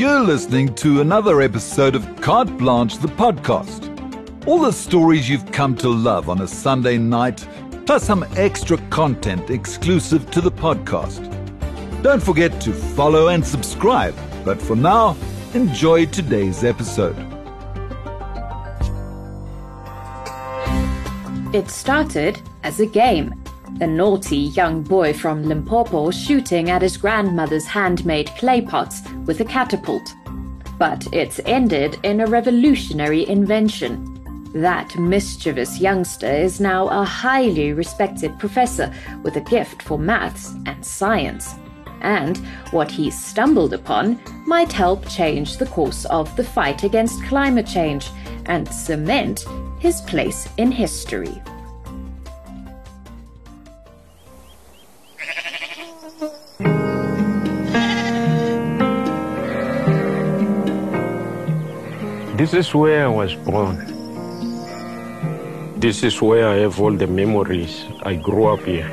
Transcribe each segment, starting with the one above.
You're listening to another episode of Carte Blanche, the podcast. All the stories you've come to love on a Sunday night, plus some extra content exclusive to the podcast. Don't forget to follow and subscribe. But for now, enjoy today's episode. It started as a game. A naughty young boy from Limpopo shooting at his grandmother's handmade clay pots with a catapult. But it's ended in a revolutionary invention. That mischievous youngster is now a highly respected professor with a gift for maths and science. And what he stumbled upon might help change the course of the fight against climate change and cement his place in history. This is where I was born. This is where I have all the memories. I grew up here.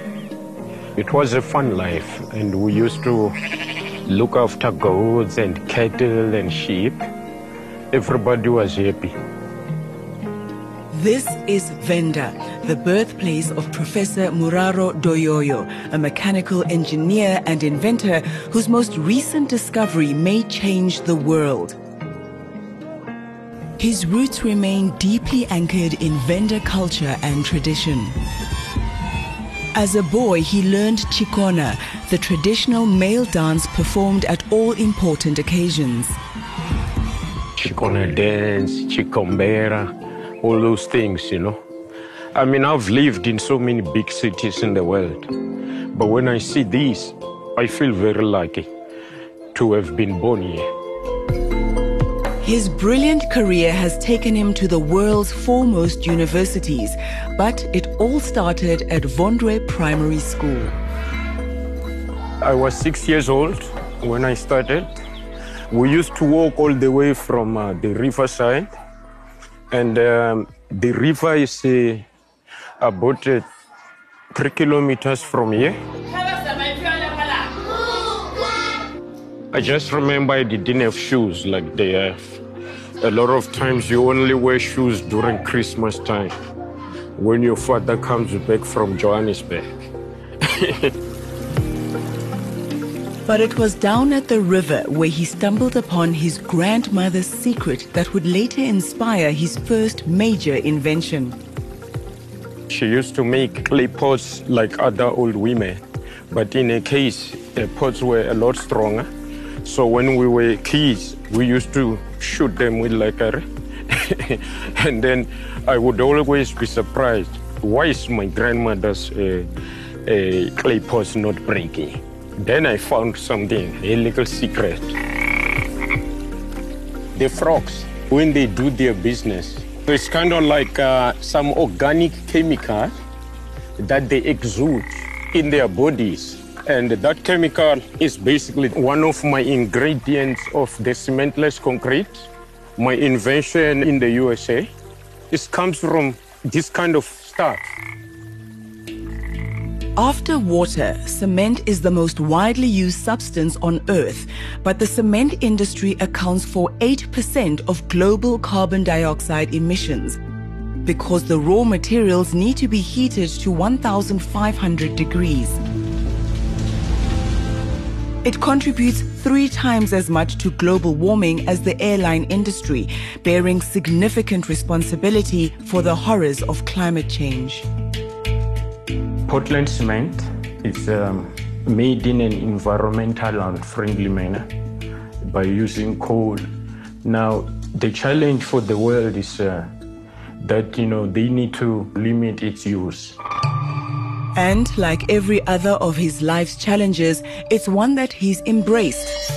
It was a fun life, and we used to look after goats and cattle and sheep. Everybody was happy. This is Venda, the birthplace of Professor Mulalo Doyoyo, a mechanical engineer and inventor whose most recent discovery may change the world. His roots remain deeply anchored in Venda culture and tradition. As a boy, he learned Tshikona, the traditional male dance performed at all important occasions. Tshikona dance, tshigombela, all those things, you know. I mean, I've lived in so many big cities in the world, but when I see these, I feel very lucky to have been born here. His brilliant career has taken him to the world's foremost universities, but it all started at Vondwe Primary School. I was six years old when I started. We used to walk all the way from uh, the riverside, and um, the river is uh, about uh, three kilometers from here. I just remember I didn't have shoes like they have. A lot of times you only wear shoes during Christmas time when your father comes back from Johannesburg. But it was down at the river where he stumbled upon his grandmother's secret that would later inspire his first major invention. She used to make clay pots like other old women, but in a case, the pots were a lot stronger. So when we were kids, we used to shoot them with like and then I would always be surprised. Why is my grandmother's uh, uh, clay pots not breaking? Then I found something, a little secret. The frogs, when they do their business, it's kind of like uh, some organic chemical that they exude in their bodies. And that chemical is basically one of my ingredients of the cementless concrete. My invention in the USA. It comes from this kind of stuff. After water, cement is the most widely used substance on Earth, but the cement industry accounts for 8% of global carbon dioxide emissions because the raw materials need to be heated to 1,500 degrees. It contributes three times as much to global warming as the airline industry, bearing significant responsibility for the horrors of climate change. Portland cement is um, made in an environmental and friendly manner by using coal. Now, the challenge for the world is uh, that you know they need to limit its use. And like every other of his life's challenges, it's one that he's embraced.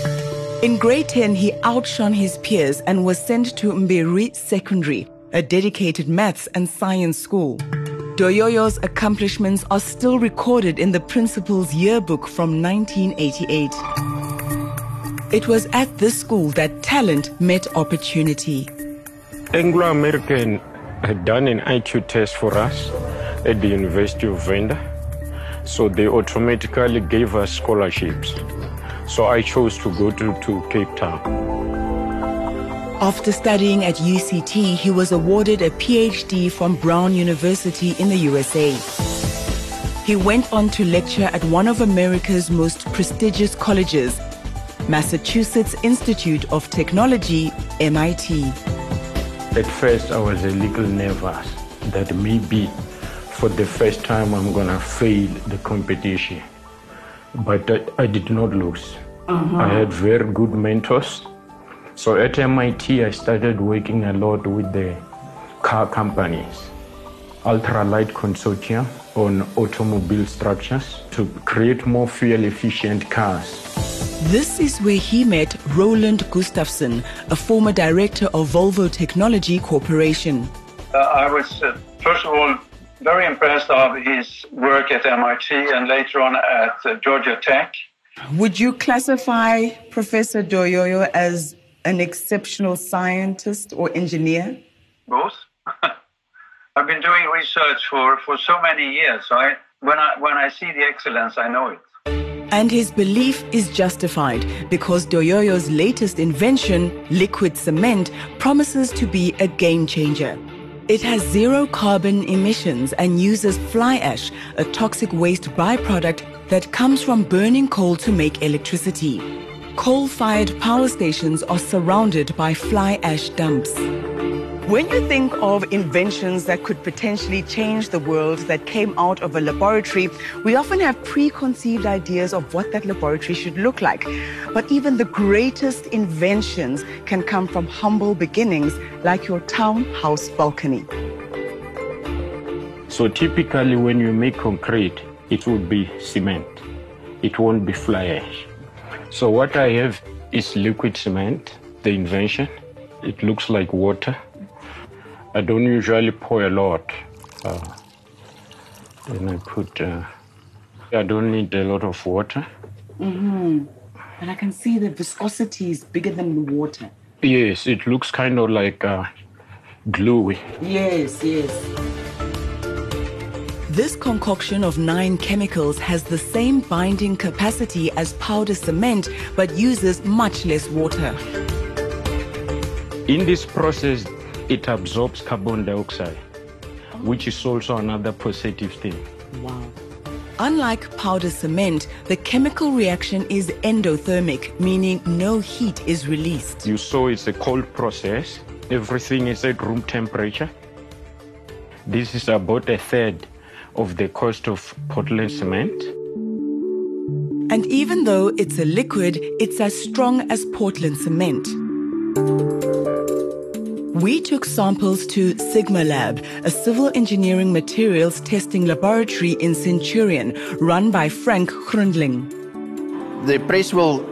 In grade 10, he outshone his peers and was sent to Mbilwi Secondary, a dedicated maths and science school. Doyoyo's accomplishments are still recorded in the principal's yearbook from 1988. It was at this school that talent met opportunity. Anglo American had done an IQ test for us at the University of Venda. So they automatically gave us scholarships. So I chose to go to, to Cape Town. After studying at UCT, he was awarded a PhD from Brown University in the USA. He went on to lecture at one of America's most prestigious colleges, Massachusetts Institute of Technology, MIT. At first, I was a little nervous that maybe for the first time I'm gonna fail the competition. But I, I did not lose. Uh-huh. I had very good mentors. So at MIT, I started working a lot with the car companies, Ultralight Consortium on automobile structures to create more fuel efficient cars. This is where he met Roland Gustafsson, a former director of Volvo Technology Corporation. Uh, I was, uh, first of all, very impressed of his work at MIT and later on at uh, Georgia Tech. Would you classify Professor Doyoyo as an exceptional scientist or engineer? Both. I've been doing research for, for so many years. So I, when, I, when I see the excellence, I know it. And his belief is justified because Doyoyo's latest invention, liquid cement, promises to be a game changer. It has zero carbon emissions and uses fly ash, a toxic waste byproduct that comes from burning coal to make electricity. Coal fired power stations are surrounded by fly ash dumps. When you think of inventions that could potentially change the world that came out of a laboratory, we often have preconceived ideas of what that laboratory should look like. But even the greatest inventions can come from humble beginnings, like your townhouse balcony. So typically, when you make concrete, it would be cement. It won't be fly ash. So what I have is liquid cement, the invention. It looks like water I don't usually pour a lot. Uh, then I put, uh, I don't need a lot of water. Mm-hmm. But I can see the viscosity is bigger than the water. Yes, it looks kind of like uh, gluey. Yes, yes. This concoction of nine chemicals has the same binding capacity as powder cement but uses much less water. In this process, it absorbs carbon dioxide, which is also another positive thing. Wow. Unlike powder cement, the chemical reaction is endothermic, meaning no heat is released. You saw it's a cold process. Everything is at room temperature. This is about a third of the cost of Portland cement. And even though it's a liquid, it's as strong as Portland cement. We took samples to Sigma Lab, a civil engineering materials testing laboratory in Centurion, run by Frank Grundling. The press will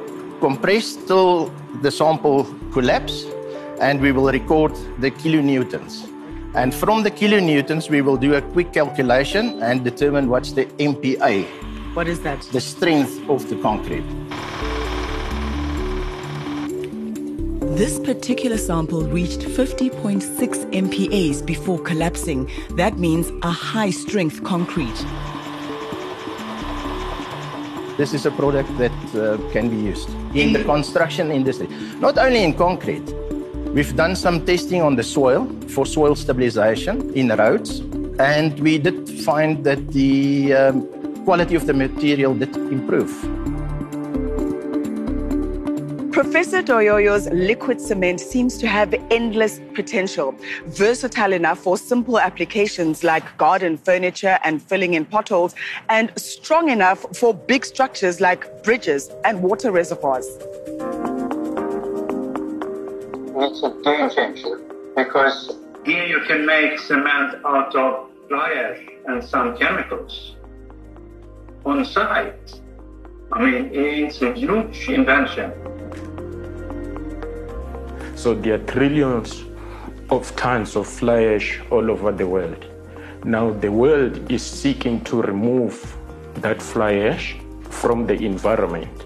compress till the sample collapse, and we will record the kilonewtons. And from the kilonewtons, we will do a quick calculation and determine what's the MPa. What is that? The strength of the concrete. This particular sample reached 50.6 MPAs before collapsing. That means a high strength concrete. This is a product that uh, can be used in the construction industry, not only in concrete. We've done some testing on the soil for soil stabilization in roads, and we did find that the um, quality of the material did improve. Professor Doyoyo's liquid cement seems to have endless potential, versatile enough for simple applications like garden furniture and filling in potholes, and strong enough for big structures like bridges and water reservoirs. It's a game changer because here you can make cement out of fly ash and some chemicals on site. I mean, it's a huge invention. So there are trillions of tons of fly ash all over the world. Now the world is seeking to remove that fly ash from the environment.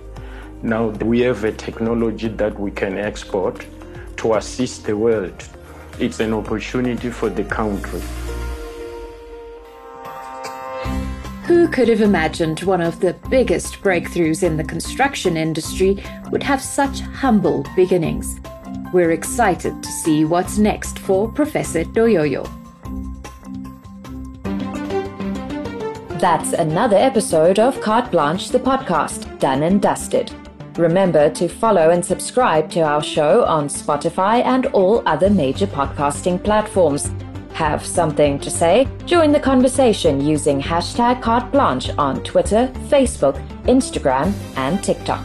Now we have a technology that we can export to assist the world. It's an opportunity for the country. Who could have imagined one of the biggest breakthroughs in the construction industry would have such humble beginnings? We're excited to see what's next for Professor Doyoyo. That's another episode of Carte Blanche, the podcast, done and dusted. Remember to follow and subscribe to our show on Spotify and all other major podcasting platforms. Have something to say? Join the conversation using hashtag Carte Blanche on Twitter, Facebook, Instagram, and TikTok.